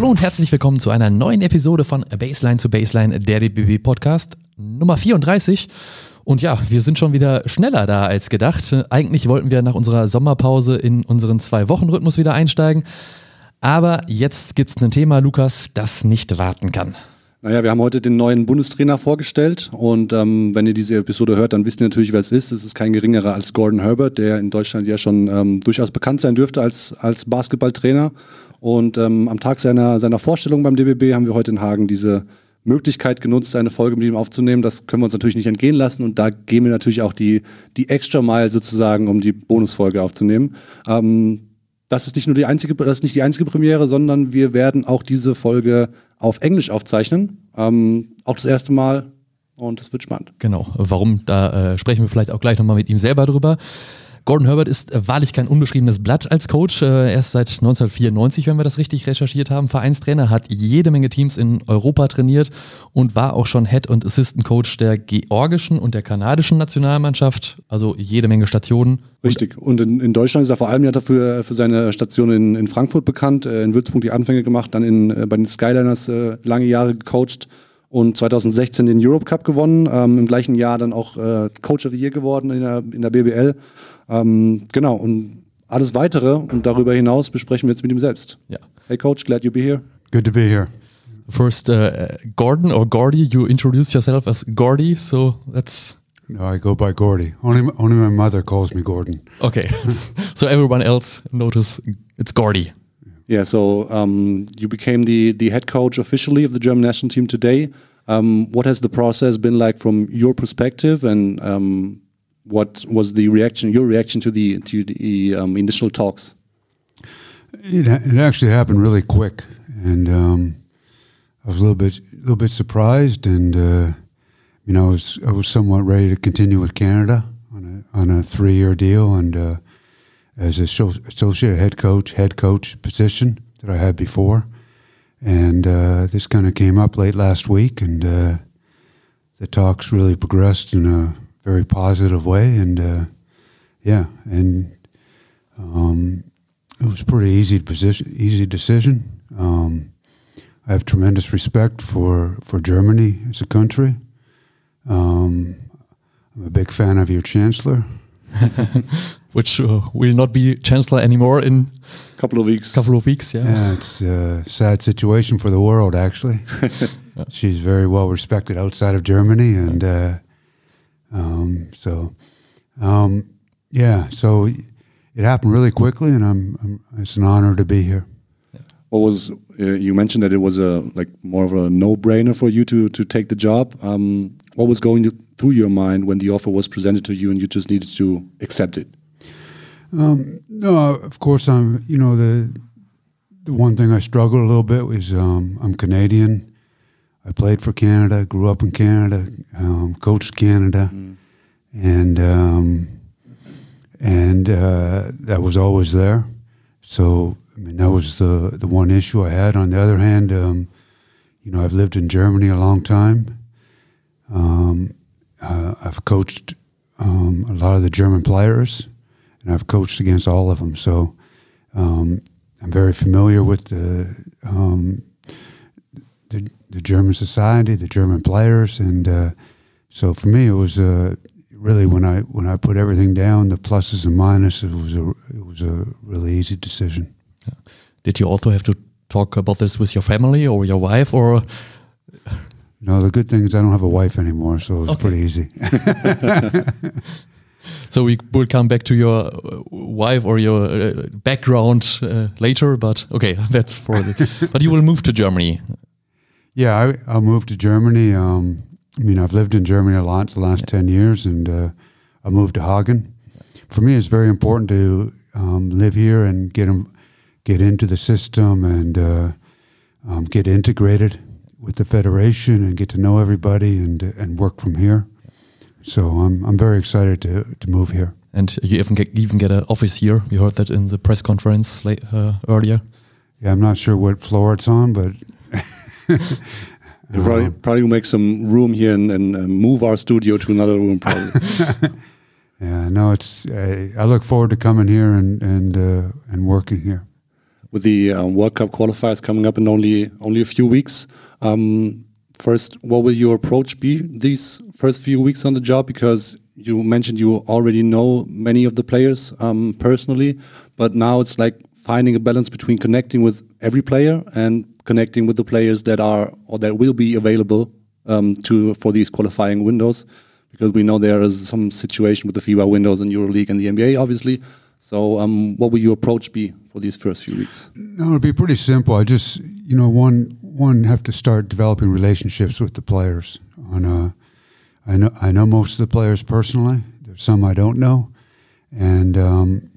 Hallo und herzlich willkommen zu einer neuen Episode von Baseline zu Baseline, der DBB Podcast Nummer 34. Und ja, wir sind schon wieder schneller da als gedacht. Eigentlich wollten wir nach unserer Sommerpause in unseren Zwei-Wochen-Rhythmus wieder einsteigen. Aber jetzt gibt es ein Thema, Lukas, das nicht warten kann. Naja, wir haben heute den neuen Bundestrainer vorgestellt und ähm, wenn ihr diese Episode hört, dann wisst ihr natürlich, wer es ist. Es ist kein geringerer als Gordon Herbert, der in Deutschland ja schon ähm, durchaus bekannt sein dürfte als, als Basketballtrainer. Und ähm, am Tag seiner, seiner Vorstellung beim DBB haben wir heute in Hagen diese Möglichkeit genutzt, eine Folge mit ihm aufzunehmen. Das können wir uns natürlich nicht entgehen lassen und da gehen wir natürlich auch die, die extra Mile sozusagen, um die Bonusfolge aufzunehmen. Ähm, das ist nicht nur die einzige, das ist nicht die einzige Premiere, sondern wir werden auch diese Folge auf Englisch aufzeichnen. Ähm, auch das erste Mal und das wird spannend. Genau. Warum? Da äh, sprechen wir vielleicht auch gleich nochmal mit ihm selber drüber. Gordon Herbert ist äh, wahrlich kein unbeschriebenes Blatt als Coach. Äh, er ist seit 1994, wenn wir das richtig recherchiert haben, Vereinstrainer, hat jede Menge Teams in Europa trainiert und war auch schon Head- und Assistant-Coach der georgischen und der kanadischen Nationalmannschaft. Also jede Menge Stationen. Richtig. Und in, in Deutschland ist er vor allem ja dafür für seine Station in, in Frankfurt bekannt, äh, in Würzburg die Anfänge gemacht, dann in, bei den Skyliners lange Jahre gecoacht und 2016 den Europe Cup gewonnen, ähm, im gleichen Jahr dann auch äh, Coach of the Year geworden in der, in der BBL. Ähm, genau, und alles weitere und darüber hinaus besprechen wir jetzt mit ihm selbst. Ja. Hey Coach, glad you be here. Good to be here. First, uh, Gordon or Gordy, you introduce yourself as Gordy, so that's. No, I go by Gordy. Only, only my mother calls me Gordon. Okay, so everyone else notice it's Gordy. Yeah, so um, you became the, the head coach officially of the German national team today. Um, what has the process been like from your perspective, and um, what was the reaction, your reaction to the to the um, initial talks? It, it actually happened really quick, and um, I was a little bit a little bit surprised, and uh, you know, I was I was somewhat ready to continue with Canada on a on a three year deal, and uh, as a associate head coach, head coach position that I had before, and uh, this kind of came up late last week, and uh, the talks really progressed in a very positive way, and uh, yeah, and um, it was a pretty easy position, easy decision. Um, I have tremendous respect for for Germany as a country. Um, I'm a big fan of your chancellor, which uh, will not be chancellor anymore in a couple of weeks. Couple of weeks, yeah. Yeah, it's a sad situation for the world. Actually, yeah. she's very well respected outside of Germany, and. Uh, um, so, um, yeah, so it happened really quickly, and I'm, I'm it's an honor to be here. What was uh, you mentioned that it was a like more of a no-brainer for you to to take the job? Um, what was going through your mind when the offer was presented to you, and you just needed to accept it? Um, no, of course I'm. You know the the one thing I struggled a little bit was um, I'm Canadian. I played for Canada, grew up in Canada, um, coached Canada, mm. and um, and uh, that was always there. So I mean, that was the the one issue I had. On the other hand, um, you know, I've lived in Germany a long time. Um, uh, I've coached um, a lot of the German players, and I've coached against all of them. So um, I'm very familiar with the the the German society, the German players, and uh, so for me, it was uh, really when I when I put everything down, the pluses and minuses, it was a it was a really easy decision. Did you also have to talk about this with your family or your wife, or? No, the good thing is I don't have a wife anymore, so it's okay. pretty easy. so we will come back to your uh, wife or your uh, background uh, later, but okay, that's for the. but you will move to Germany. Yeah, I, I moved to Germany. Um, I mean, I've lived in Germany a lot the last yeah. 10 years, and uh, I moved to Hagen. For me, it's very important to um, live here and get, get into the system and uh, um, get integrated with the federation and get to know everybody and, and work from here. So I'm, I'm very excited to, to move here. And you even get, even get an office here. We heard that in the press conference late, uh, earlier. Yeah, I'm not sure what floor it's on, but Probably, probably make some room here and, and uh, move our studio to another room, probably. yeah, no, it's. Uh, I look forward to coming here and and uh, and working here. with the um, World Cup qualifiers coming up in only only a few weeks. Um, first, what will your approach be these first few weeks on the job? Because you mentioned you already know many of the players um, personally, but now it's like finding a balance between connecting with every player and connecting with the players that are or that will be available um, to for these qualifying windows. Because we know there is some situation with the FIBA windows in EuroLeague and the NBA, obviously. So, um, what will your approach be for these first few weeks? No, it'll be pretty simple. I just, you know, one one have to start developing relationships with the players. On, uh, I know I know most of the players personally. There's some I don't know, and um,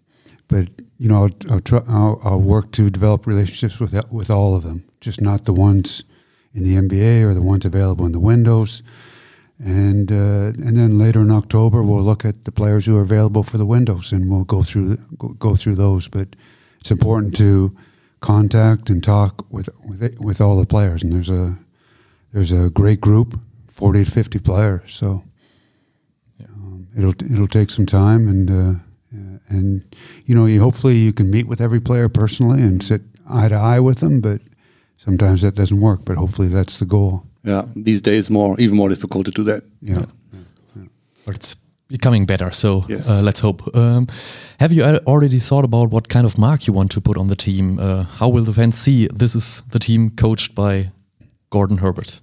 but you know, I'll I'll, try, I'll, I'll work to develop relationships with with all of them, just not the ones in the NBA or the ones available in the windows and uh, and then later in October we'll look at the players who are available for the windows and we'll go through go, go through those. But it's important to contact and talk with with with all the players. And there's a there's a great group, forty to fifty players. So um, it'll it'll take some time and. Uh, and you know, you hopefully you can meet with every player personally and sit eye to eye with them, but sometimes that doesn't work. But hopefully that's the goal. Yeah, these days more even more difficult to do that. Yeah, yeah. yeah. but it's becoming better. So yes. uh, let's hope. Um, have you already thought about what kind of mark you want to put on the team? Uh, how will the fans see this is the team coached by Gordon Herbert?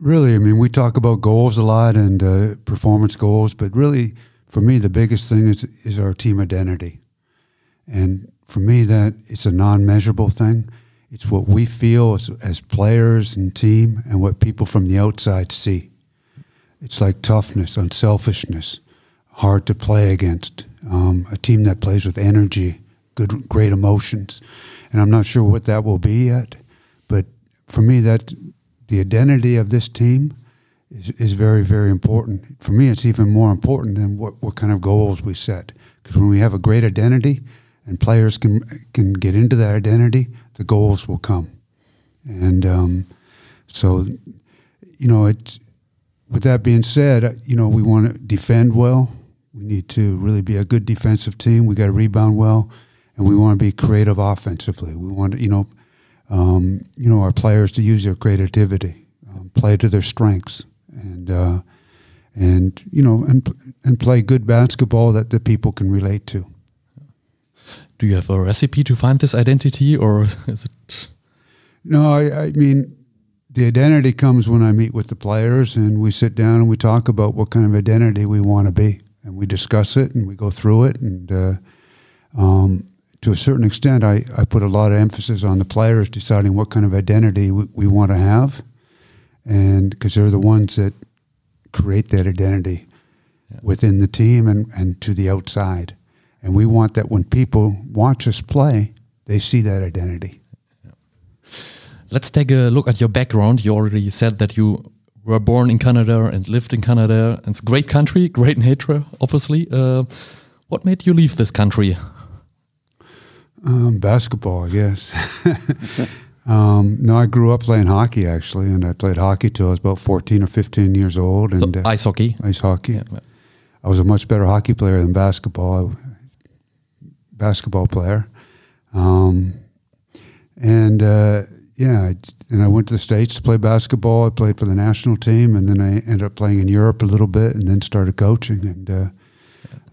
Really, I mean, we talk about goals a lot and uh, performance goals, but really, for me, the biggest thing is is our team identity, and for me, that it's a non-measurable thing. It's what we feel as, as players and team and what people from the outside see. It's like toughness, unselfishness, hard to play against, um, a team that plays with energy, good, great emotions. And I'm not sure what that will be yet, but for me, that the identity of this team is, is very, very important. For me, it's even more important than what, what kind of goals we set. Because when we have a great identity, and players can can get into that identity, the goals will come. And um, so, you know, it's with that being said, you know, we want to defend well. We need to really be a good defensive team. We got to rebound well, and we want to be creative offensively. We want, to, you know, um, you know, our players to use their creativity, um, play to their strengths, and uh, and you know, and and play good basketball that the people can relate to do you have a recipe to find this identity or is it no I, I, mean the identity comes when i meet with the players and we sit down and we talk about what kind of identity we want to be. And we discuss it and we go through it and uh, um, to a certain extent I, I put a lot of emphasis on the players deciding what kind of identity we, we want to have. And because they're the ones that create that identity yeah. within the team and, and to the outside and we want that when people watch us play, they see that identity. Let's take a look at your background. You already said that you were born in Canada and lived in Canada. It's a great country, great nature, obviously. Uh, what made you leave this country? Um, basketball, yes. um, no, I grew up playing hockey actually, and I played hockey till I was about fourteen or fifteen years old. And so uh, ice hockey. Ice hockey. Yeah. I was a much better hockey player than basketball basketball player. Um, and uh, yeah, and I went to the States to play basketball. I played for the national team, and then I ended up playing in Europe a little bit, and then started coaching. And uh,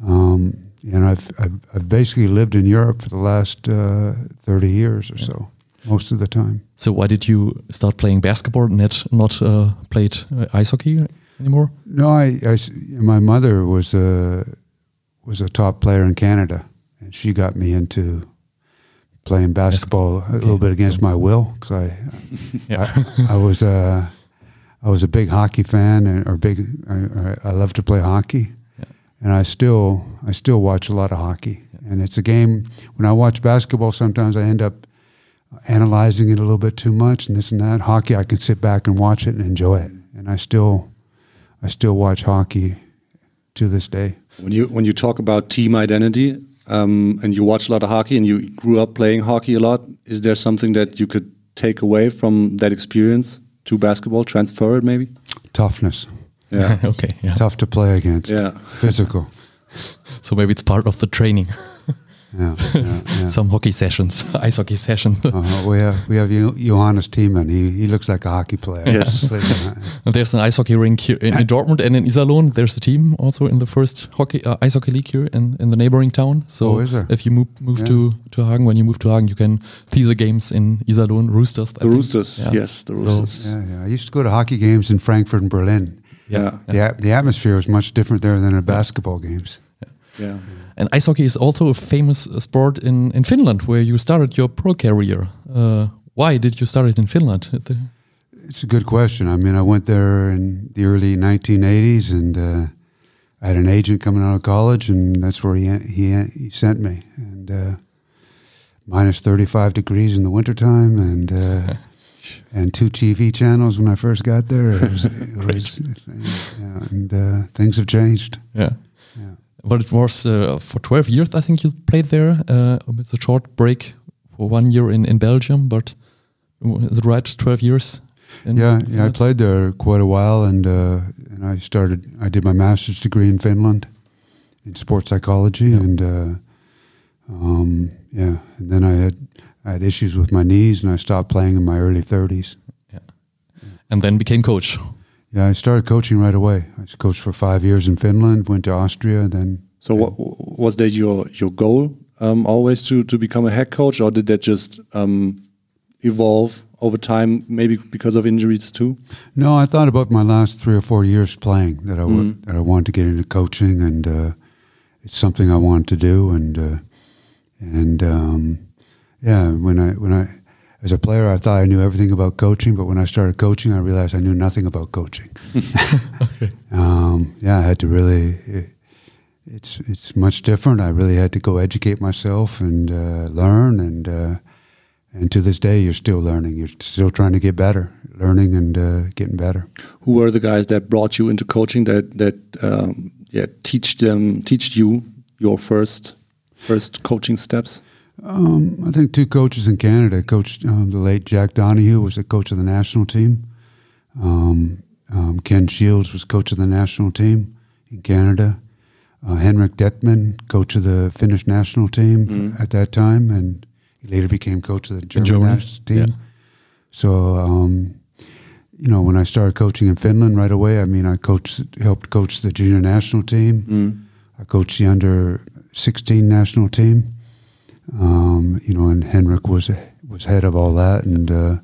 um, and I've, I've, I've basically lived in Europe for the last uh, thirty years or so, most of the time. So why did you start playing basketball and not not uh, played uh, ice hockey anymore? No, I, I my mother was a was a top player in Canada and she got me into playing basketball a little bit against my will because I, yeah. I, I was a I was a big hockey fan and or big I, I love to play hockey, yeah. and I still I still watch a lot of hockey. Yeah. And it's a game when I watch basketball. Sometimes I end up analyzing it a little bit too much and this and that. Hockey, I can sit back and watch it and enjoy it, and I still I still watch hockey to this day. When you when you talk about team identity, um, and you watch a lot of hockey and you grew up playing hockey a lot, is there something that you could take away from that experience to basketball, transfer it maybe? Toughness. Yeah. okay. Yeah. Tough to play against. Yeah. Physical. so maybe it's part of the training. Yeah, yeah, yeah. Some hockey sessions, ice hockey sessions. Uh-huh. We have we have Jo- Johannes Thiemann. He he looks like a hockey player. Yes. Plays in- And There's an ice hockey rink here in, in Dortmund and in Iserlohn. There's a team also in the first hockey uh, ice hockey league here in, in the neighboring town. So Oh, is there? if you move move Yeah. to to Hagen, when you move to Hagen, you can see the games in Iserlohn. Roosters. I The think. Roosters, Yeah. yes, the So- Roosters. yeah, yeah. I used to go to hockey games in Frankfurt and Berlin. Yeah, The the atmosphere was much different there than at basketball games. Yeah. And ice hockey is also a famous uh, sport in, in Finland, where you started your pro career. Uh, why did you start it in Finland? It's a good question. I mean, I went there in the early 1980s, and uh, I had an agent coming out of college, and that's where he he he sent me. And uh, minus 35 degrees in the wintertime, and uh, and two TV channels when I first got there. It was, it was, yeah, and uh, things have changed. Yeah. Yeah. But it was uh, for 12 years, I think you played there, uh, with a short break for one year in, in Belgium. But the right? 12 years? Yeah, yeah, I played there quite a while, and uh, and I started. I did my master's degree in Finland in sports psychology, and uh, um, yeah, and then I had I had issues with my knees, and I stopped playing in my early thirties. Yeah, And then became coach. Yeah, I started coaching right away. I coached for five years in Finland, went to Austria, then So, what was that your your goal um, always to to become a head coach, or did that just um, evolve over time, maybe because of injuries too? No, I thought about my last three or four years playing that I would, that I wanted to get into coaching, and uh, it's something I wanted to do. And uh, and um, yeah, when I when I as a player, I thought I knew everything about coaching, but when I started coaching, I realized I knew nothing about coaching. um, yeah, I had to really. It, it's it's much different. I really had to go educate myself and uh, learn, and uh, and to this day, you're still learning. You're still trying to get better, learning and uh, getting better. Who were the guys that brought you into coaching? That that um, yeah, teach them, teach you your first first coaching steps. Um, I think two coaches in Canada. Coach um, the late Jack Donohue was the coach of the national team. Um, um, Ken Shields was coach of the national team in Canada. Uh, Henrik Dettmann, coach of the Finnish national team at that time, and he later became coach of the German Germany, national team. yeah. So, um, you know, when I started coaching in Finland right away, I mean, I coached, helped coach the junior national team. I coached the under 16 national team. Um, you know, and Henrik was was head of all that, and uh,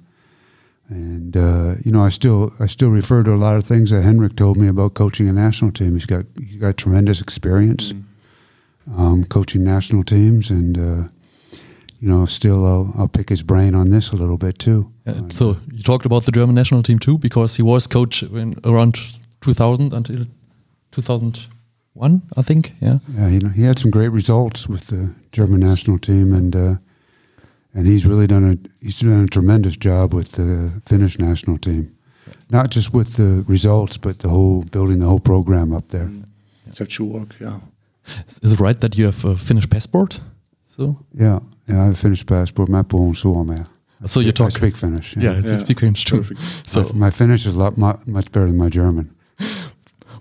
and uh, you know, I still I still refer to a lot of things that Henrik told me about coaching a national team. He's got he's got tremendous experience um, coaching national teams, and uh, you know, still I'll, I'll pick his brain on this a little bit too. Uh, so you talked about the German national team too, because he was coach in around 2000 until 2001, I think. Yeah. Yeah, you know, he had some great results with the German national team, and uh, and he's really done a he's done a tremendous job with the Finnish national team, not just with the results, but the whole building the whole program up there. Such work, yeah. Is is it right that you have a Finnish passport? So, Yeah, yeah, I have a Finnish passport. Mä puhun suomea. so you I talk. speak Finnish. Yeah, you Yeah. speak Finnish too. Perfect. So, My, my Finnish is a lot mu- much better than my German.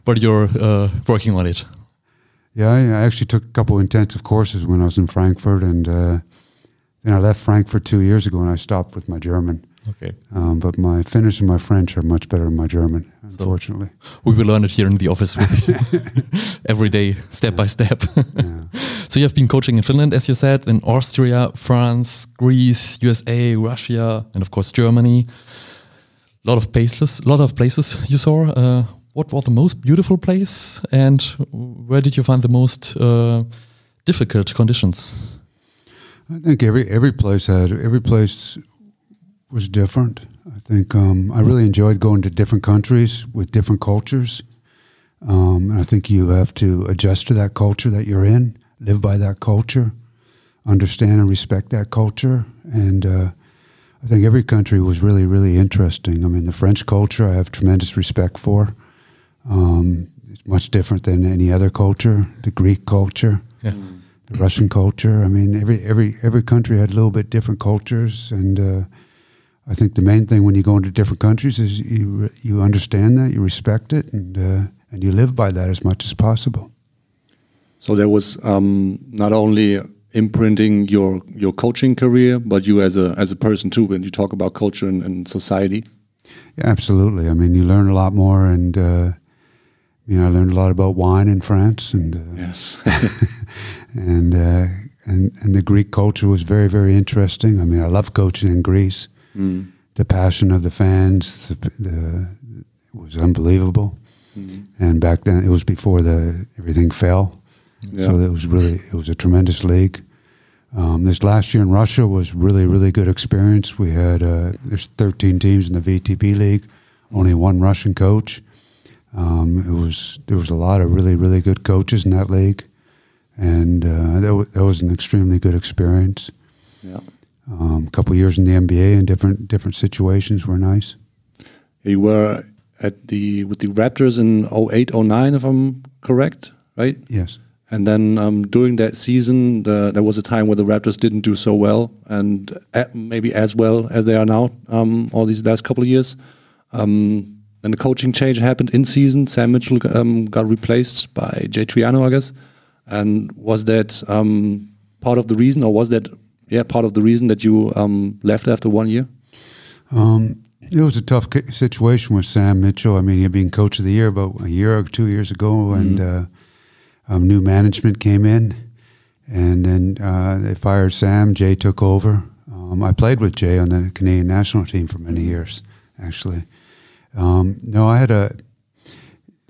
But you're uh, working on it. Yeah, I, actually took a couple intensive courses when I was in Frankfurt, and uh, then I left Frankfurt two years ago, and I stopped with my German. Okay. Um, but my Finnish and my French are much better than my German, unfortunately. We will learn it here in the office with you every day, step by step. so you have been coaching in Finland, as you said, in Austria, France, Greece, USA, Russia, and of course Germany. A lot of places, lot of places you saw. Uh, what was the most beautiful place, and where did you find the most uh, difficult conditions? I think every every place had every place was different. I think um, I really enjoyed going to different countries with different cultures. Um, and I think you have to adjust to that culture that you're in, live by that culture, understand and respect that culture. And uh, I think every country was really, really interesting. I mean, the French culture I have tremendous respect for. Um, it's much different than any other culture. The Greek culture Yeah. the Russian culture. I mean, every every every country had a little bit different cultures, and uh, I think the main thing when you go into different countries is you you understand that, you respect it, and uh, and you live by that as much as possible. So there was um, not only imprinting your your coaching career, but you as a as a person too. When you talk about culture and, and society. Yeah, absolutely. I mean, you learn a lot more, and uh, you know, I learned a lot about wine in France, and uh, Yes. and uh, and and the Greek culture was very very interesting. I mean, I love coaching in Greece. Mm. The passion of the fans, the, the was unbelievable. Mm. And back then, it was before the everything fell, Yeah. so it was really it was a tremendous league. Um, this last year in Russia was really really good experience. We had uh, there's 13 teams in the VTB league, only one Russian coach. Um, it was there was a lot of really really good coaches in that league, and uh, that, w- that was an extremely good experience. yeah. Um, a couple years in the NBA in different different situations were nice. You were at the with the Raptors in 08, 09, if I'm correct, right? Yes. And then um, during that season, the, there was a time where the Raptors didn't do so well, and a maybe as well as they are now. Um, all these last couple of years, um, then the coaching change happened in season. Sam Mitchell um, got replaced by Jay Triano, I guess. And was that um, part of the reason, or was that yeah part of the reason that you um, left after one year? Um, it was a tough situation with Sam Mitchell. I mean, he had been coach of the year about a year or two years ago, and uh, um, new management came in, and then uh, they fired Sam. Jay took over. Um, I played with Jay on the Canadian national team for many years, actually. Um, no, I had a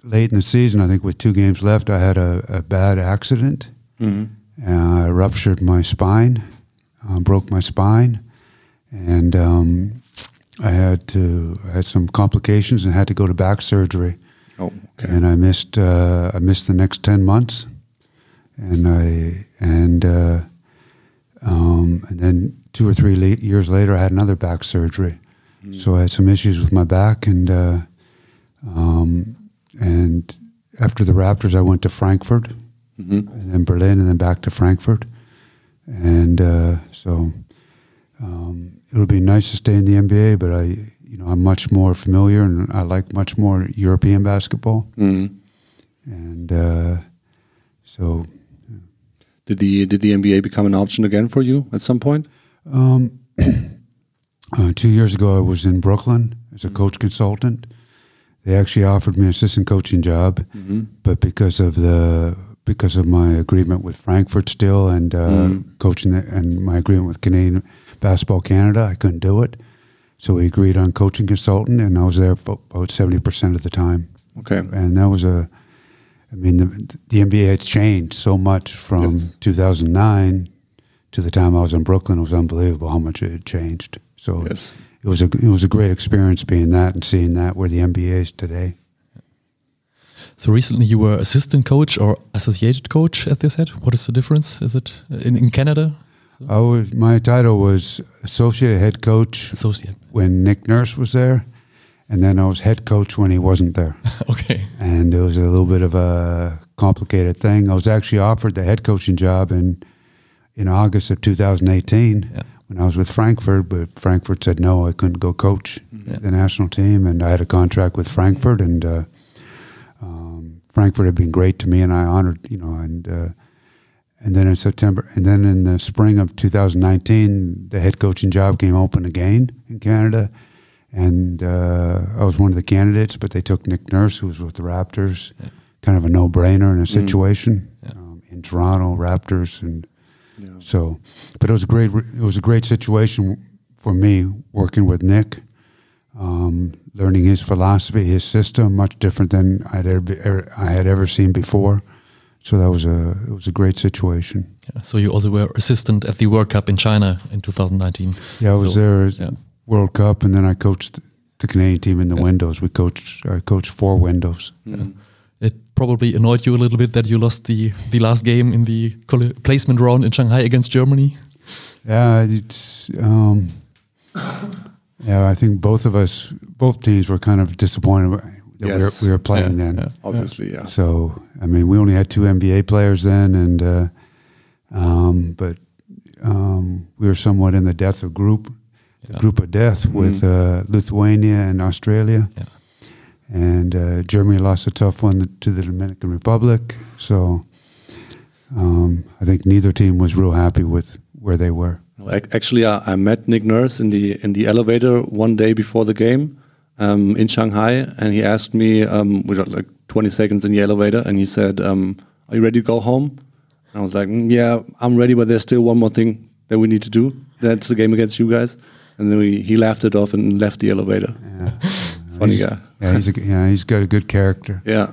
late in the season. I think with two games left, I had a, a bad accident. Uh, I ruptured my spine, uh, broke my spine, and um, I had to I had some complications and had to go to back surgery. Oh, okay. And I missed uh, I missed the next ten months, and I and uh, um, and then two or three la- years later, I had another back surgery. So I had some issues with my back, and uh, um, and after the Raptors, I went to Frankfurt, Mhm. and then Berlin, and then back to Frankfurt, and uh, so um, it would be nice to stay in the NBA, but I, you know, I'm much more familiar, and I like much more European basketball, Mhm. and uh, so Did the did the NBA become an option again for you at some point? Um, uh, two years ago, I was in Brooklyn as a coach consultant. They actually offered me an assistant coaching job, but because of the because of my agreement with Frankfurt still and uh, coaching the, and my agreement with Canadian Basketball Canada, I couldn't do it. So we agreed on coaching consultant, and I was there for about seventy percent of the time. Okay. And that was a, I mean, the, the NBA had changed so much from Yes. 2009 to the time I was in Brooklyn. It was unbelievable how much it had changed. So Yes. it was a it was a great experience being that and seeing that where the NBA is today. So recently you were assistant coach or associated coach, as they said. What is the difference? Is it in, in Canada? I was my title was associate head coach Associate. when Nick Nurse was there, and then I was head coach when he wasn't there. Okay. and it was a little bit of a complicated thing. I was actually offered the head coaching job in in August of 2018 Yeah. When I was with Frankfurt, but Frankfurt said no, I couldn't go coach Yeah. the national team, and I had a contract with Frankfurt, and uh, um, Frankfurt had been great to me, and I honored, you know, and uh, and then in September, and then in the spring of 2019, the head coaching job came open again in Canada, and uh, I was one of the candidates, but they took Nick Nurse, who was with the Raptors, kind of a no-brainer in a situation Yeah. um, in Toronto Raptors, and Yeah. so, but it was a great it was a great situation for me working with Nick, um, learning his philosophy, his system, much different than I'd ever, ever I had ever seen before. So that was a it was a great situation. Yeah. So you also were assistant at the World Cup in China in 2019. Yeah, I was So, there yeah. World Cup, and then I coached the Canadian team in the windows. We coached I coached four windows. It probably annoyed you a little bit that you lost the the last game in the placement round in Shanghai against Germany. Yeah, it's um, yeah. I think both of us, both teams, were kind of disappointed that Yes. we, were, we were playing Yeah, then. yeah. Obviously, yeah. So I mean, we only had two NBA players then, and uh, um, but um, we were somewhat in the death of group, Yeah. group of death with uh, Lithuania and Australia, Yeah. And uh, Germany lost a tough one to the Dominican Republic. So um, I think neither team was real happy with where they were. Actually, I, I met Nick Nurse in the in the elevator one day before the game um, in Shanghai, and he asked me um, we got like 20 seconds in the elevator, and he said, um, "Are you ready to go home?" And I was like, mm, "Yeah, I'm ready, but there's still one more thing that we need to do. That's the game against you guys." And then we, he laughed it off and left the elevator. Yeah. Funny he's, guy. Yeah, he's a, yeah, he's got a good character Yeah.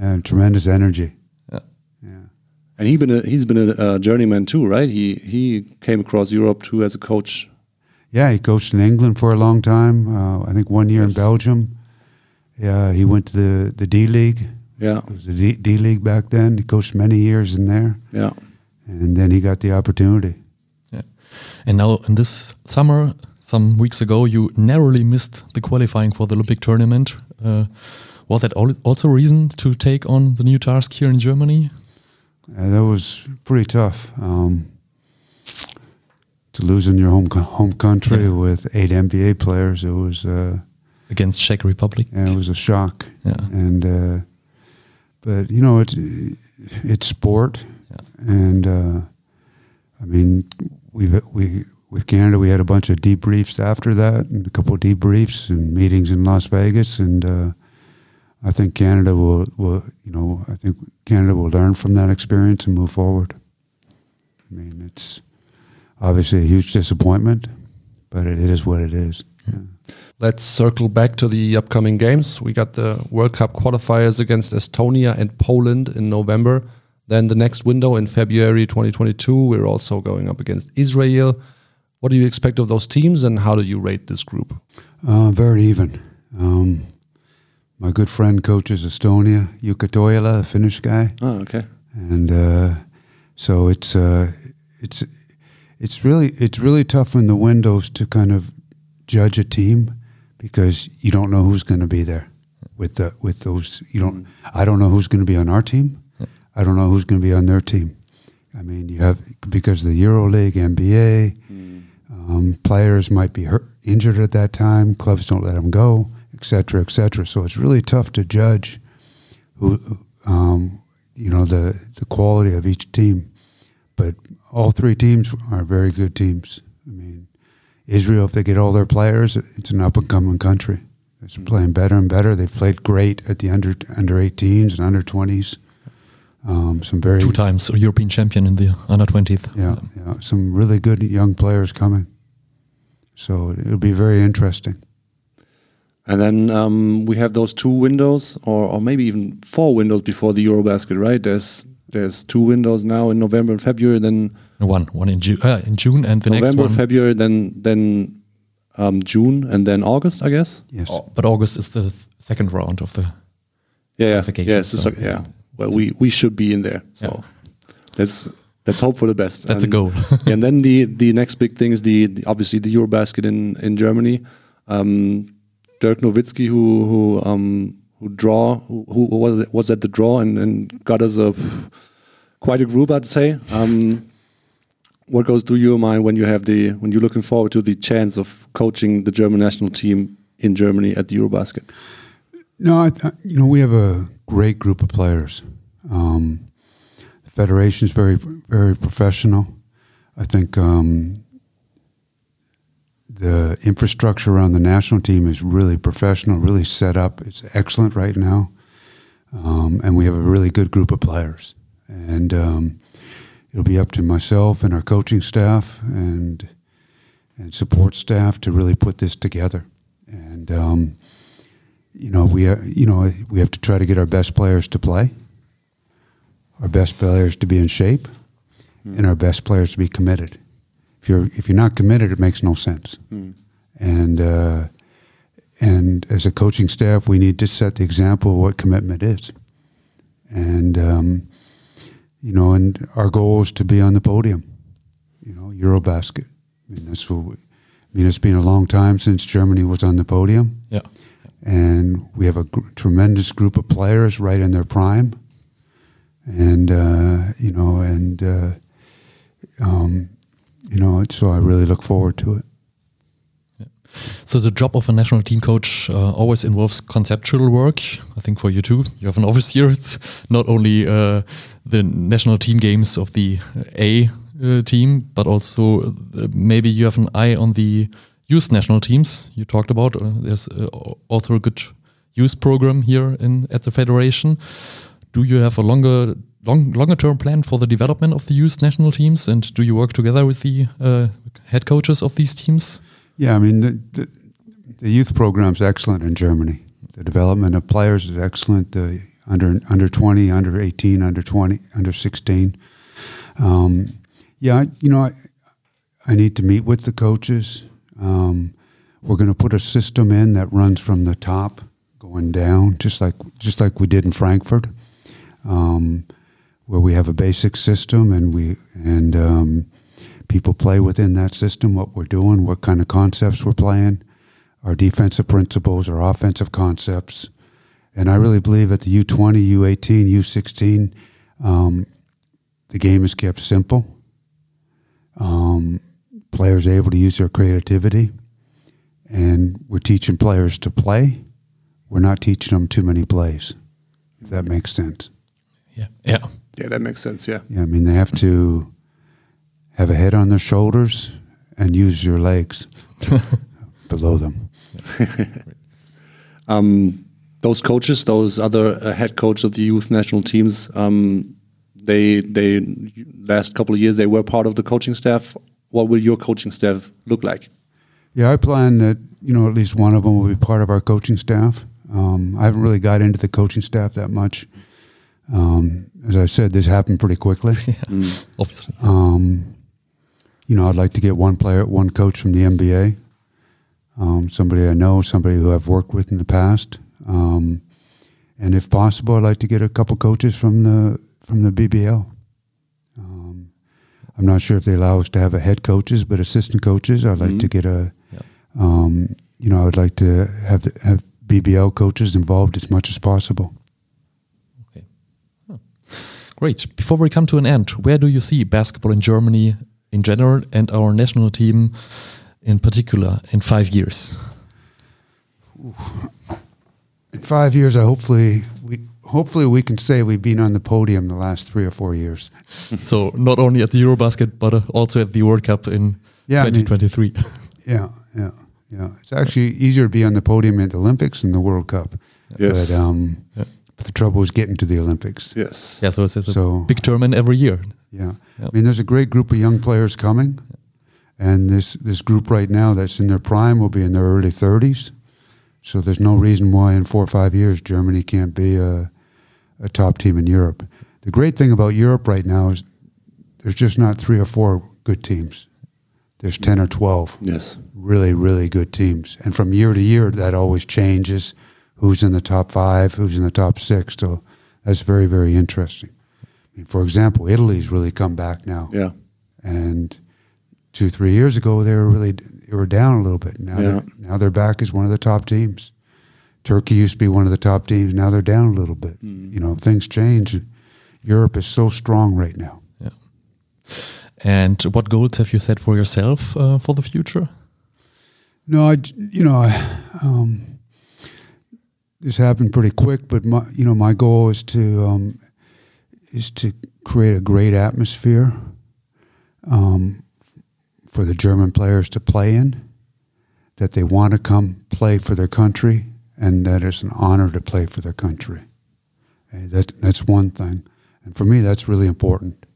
and tremendous energy. Yeah. Yeah. And he been a, he's been a, uh journeyman too, right? He he came across Europe too as a coach. Yeah, he coached in England for a long time. Uh, I think one year Yes. in Belgium. Yeah, he went to the, the D League. Yeah, It was the D, D League back then. He coached many years in there, yeah, and then he got the opportunity. Yeah. And now in this summer, some weeks ago, you narrowly missed the qualifying for the Olympic tournament. Uh, was that also a reason to take on the new task here in Germany? Uh, that was pretty tough. Um, to lose in your home co- home country Yeah. with eight NBA players, it was uh, Against Czech Republic. yeah, it was a shock. Yeah. And uh, but you know it's it's sport, Yeah. and uh, I mean we we with Canada we had a bunch of debriefs after that, and a couple of debriefs and meetings in Las Vegas, and uh, I think Canada will will you know I think Canada will learn from that experience and move forward. I mean it's obviously a huge disappointment, but it, is what it is. Yeah. Let's circle back to the upcoming games. We got the World Cup qualifiers against Estonia and Poland in November. Then the next window in February 2022, we're also going up against Israel. What do you expect of those teams and how do you rate this group? Uh, very even. Um, my good friend coaches Estonia, Jukka Toijala, a Finnish guy, Oh, okay. and uh, so it's uh, it's it's really it's really tough in the windows to kind of judge a team because you don't know who's going to be there with the with those you don't I don't know who's going to be on our team. I don't know who's going to be on their team. I mean, you have because the Euro League, NBA, um, players might be hurt, injured at that time. Clubs don't let them go, et cetera, et cetera. So it's really tough to judge who, um, you know, the the quality of each team. But all three teams are very good teams. I mean, Israel, if they get all their players, it's an up and coming country. It's playing better and better. They've played great at the under under 18s and under 20s. Um, some very Two times European champion in the under 20th. yeah, yeah, some really good young players coming. So it'll be very interesting. And then um, we have those two windows, or, or maybe even four windows before the Eurobasket, right? There's there's two windows now in November and February, then One, one in, Ju- uh, in June, and the next November, one. February, then then um, June, and then August, I guess. Yes. Oh, but August is the th- second round of the. Yeah, yeah, yeah. It's just so- yeah. Well, we we should be in there. So Yeah. let's let's hope for the best. That's a And- goal. and then the the next big thing is the, the obviously the Eurobasket in in Germany. Um, Dirk Nowitzki, who who um, who draw who, who was was at the draw and, and got us a quite a group, I'd say. Um, what goes through your mind when you have the when you're looking forward to the chance of coaching the German national team in Germany at the Eurobasket? No, I, you know we have a great group of players. Um, the federation's very very professional. I think um, the infrastructure around the national team is really professional, really set up. It's excellent right now, um, and we have a really good group of players. And um, it'll be up to myself and our coaching staff and and support staff to really put this together. And um, you know we ha- you know we have to try to get our best players to play, our best players to be in shape, and our best players to be committed. If you're if you're not committed, it makes no sense. And uh, and as a coaching staff, we need to set the example of what commitment is. And um, you know, and our goal is to be on the podium. You know, Eurobasket. I mean, that's what. We, I mean, it's been a long time since Germany was on the podium Yeah. And we have a gr- tremendous group of players right in their prime, and uh, you know, and uh, um, you know, so I really look forward to it. So the job of a national team coach uh, always involves conceptual work. I think for you too, you have an office here. It's not only uh, the national team games of the A uh, team, but also uh, maybe you have an eye on the youth national teams you talked about. Uh, there's uh, also a good youth program here in at the federation. Do you have a longer long, longer term plan for the development of the youth national teams, and do you work together with the head coaches of these teams? Yeah, I mean, the, the, the youth program's excellent in Germany. The development of players is excellent. The under under 20, under 18, under 20, under 16. Um, yeah, you know, I, I need to meet with the coaches. Um, we're going to put a system in that runs from the top going down, just like just like we did in Frankfurt, um, where we have a basic system and we and um, people play within that system, what we're doing, what kind of concepts we're playing, our defensive principles, our offensive concepts. And I really believe at the U20, U18, U16, um, the game is kept simple. Um, players are able to use their creativity. And we're teaching players to play. We're not teaching them too many plays, if that makes sense. Yeah. Yeah. Yeah, that makes sense. Yeah. Yeah. I mean, they have to have a head on their shoulders and use your legs below them. um, those coaches, those other uh, head coaches of the youth national teams, um, they they last couple of years they were part of the coaching staff. What will your coaching staff look like? Yeah, I plan that you know at least one of them will be part of our coaching staff. Um, I haven't really got into the coaching staff that much. Um, as I said, this happened pretty quickly. yeah, mm. obviously. Um, you know, I'd like to get one player, one coach from the NBA, um, somebody I know, somebody who I've worked with in the past, um, and if possible, I'd like to get a couple coaches from the from the BBL. I'm not sure if they allow us to have a head coaches, but assistant coaches. I'd like mm-hmm. to get a, um, you know, I'd like to have the, have BBL coaches involved as much as possible. Okay, great. Before we come to an end, where do you see basketball in Germany in general and our national team in particular in five years? In five years, I hopefully we hopefully we can say we've been on the podium the last three or four years. so not only at the EuroBasket, but uh, also at the World Cup in yeah, 2023. I mean, yeah, yeah, yeah. It's actually easier to be on the podium at the Olympics than the World Cup. Yes. But, um, yeah. but the trouble is getting to the Olympics. Yes. Yeah. So it's, it's so, a big tournament every year. Yeah. Yep. I mean, there's a great group of young players coming, and this this group right now that's in their prime will be in their early 30s. So there's no reason why in four or five years Germany can't be a, a top team in Europe. The great thing about Europe right now is there's just not three or four good teams. There's 10 or 12. Yes. Really, really good teams. And from year to year, that always changes. Who's in the top five, who's in the top six. So that's very, very interesting mean, for example, Italy's really come back now. Yeah. And two, three years ago, they were really they were down a little bit. Now, yeah. they're, now they're back as one of the top teams. Turkey used to be one of the top teams. Now they're down a little bit. Mm. You know, things change. Europe is so strong right now. Yeah. And what goals have you set for yourself uh, for the future? No, I, you know, I, um, this happened pretty quick, but my, you know, my goal is to um, is to create a great atmosphere um, for the German players to play in, that they want to come play for their country, and that it's an honor to play for their country. Okay, that, that's one thing. And for me, that's really important.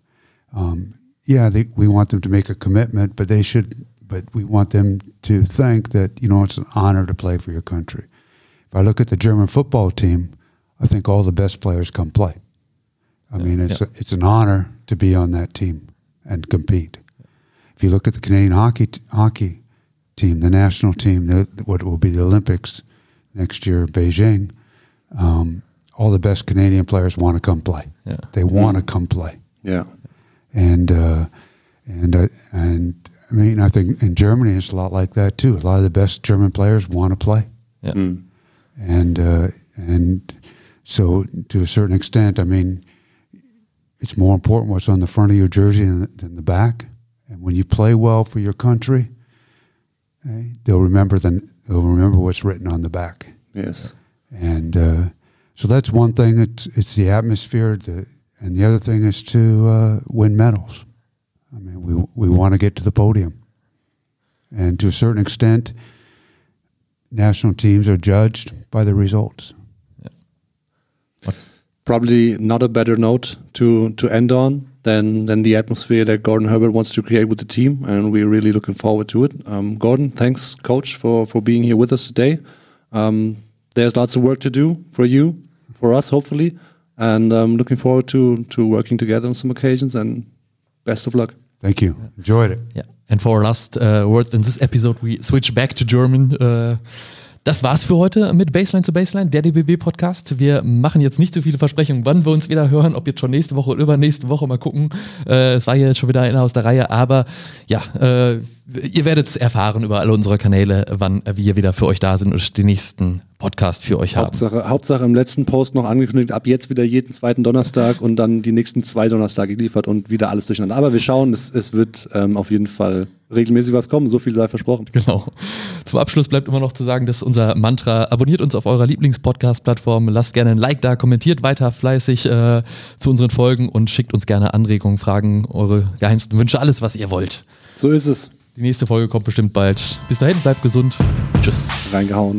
Um, yeah, they, we want them to make a commitment, but they should. But we want them to think that you know it's an honor to play for your country. If I look at the German football team, I think all the best players come play. I mean, it's, a, it's an honor to be on that team and compete. If you look at the Canadian hockey t- hockey team, the national team, the, what will be the Olympics next year, Beijing, um, all the best Canadian players want to come play. Yeah. They want to come play. Yeah. And uh, and uh, and I mean, I think in Germany it's a lot like that too. A lot of the best German players want to play. Yeah. Mm. And uh, and so to a certain extent, I mean, it's more important what's on the front of your jersey than, than the back. And when you play well for your country, eh, they'll remember the they'll remember what's written on the back. Yes. And uh, so that's one thing. It's it's the atmosphere, the, and the other thing is to uh, win medals. I mean, we we want to get to the podium, and to a certain extent, national teams are judged by the results. Probably not a better note to to end on than than the atmosphere that Gordon Herbert wants to create with the team, and we're really looking forward to it. Um, Gordon, thanks, coach, for for being here with us today. Um, there's lots of work to do for you, for us, hopefully, and I'm looking forward to to working together on some occasions. And best of luck. Thank you. Enjoyed it. Yeah. And for our last uh, word in this episode, we switch back to German. Uh, das war's für heute mit Baseline zu Baseline, der DBB-Podcast. Wir machen jetzt nicht so viele Versprechungen, wann wir uns wieder hören, ob jetzt schon nächste Woche oder übernächste Woche, mal gucken. Äh, es war hier jetzt schon wieder einer aus der Reihe, aber ja, äh, ihr werdet es erfahren über alle unsere Kanäle, wann wir wieder für euch da sind und den nächsten Podcast für euch haben. Hauptsache, Hauptsache im letzten Post noch angekündigt, ab jetzt wieder jeden zweiten Donnerstag und dann die nächsten zwei Donnerstage geliefert und wieder alles durcheinander. Aber wir schauen, es, es wird ähm, auf jeden Fall regelmäßig was kommen, so viel sei versprochen. Genau. Zum Abschluss bleibt immer noch zu sagen, dass unser Mantra, abonniert uns auf eurer Lieblings-Podcast-Plattform, lasst gerne ein Like da, kommentiert weiter fleißig äh, zu unseren Folgen und schickt uns gerne Anregungen, Fragen, eure geheimsten Wünsche, alles, was ihr wollt. So ist es. Die nächste Folge kommt bestimmt bald. Bis dahin, bleibt gesund. Tschüss. Reingehauen.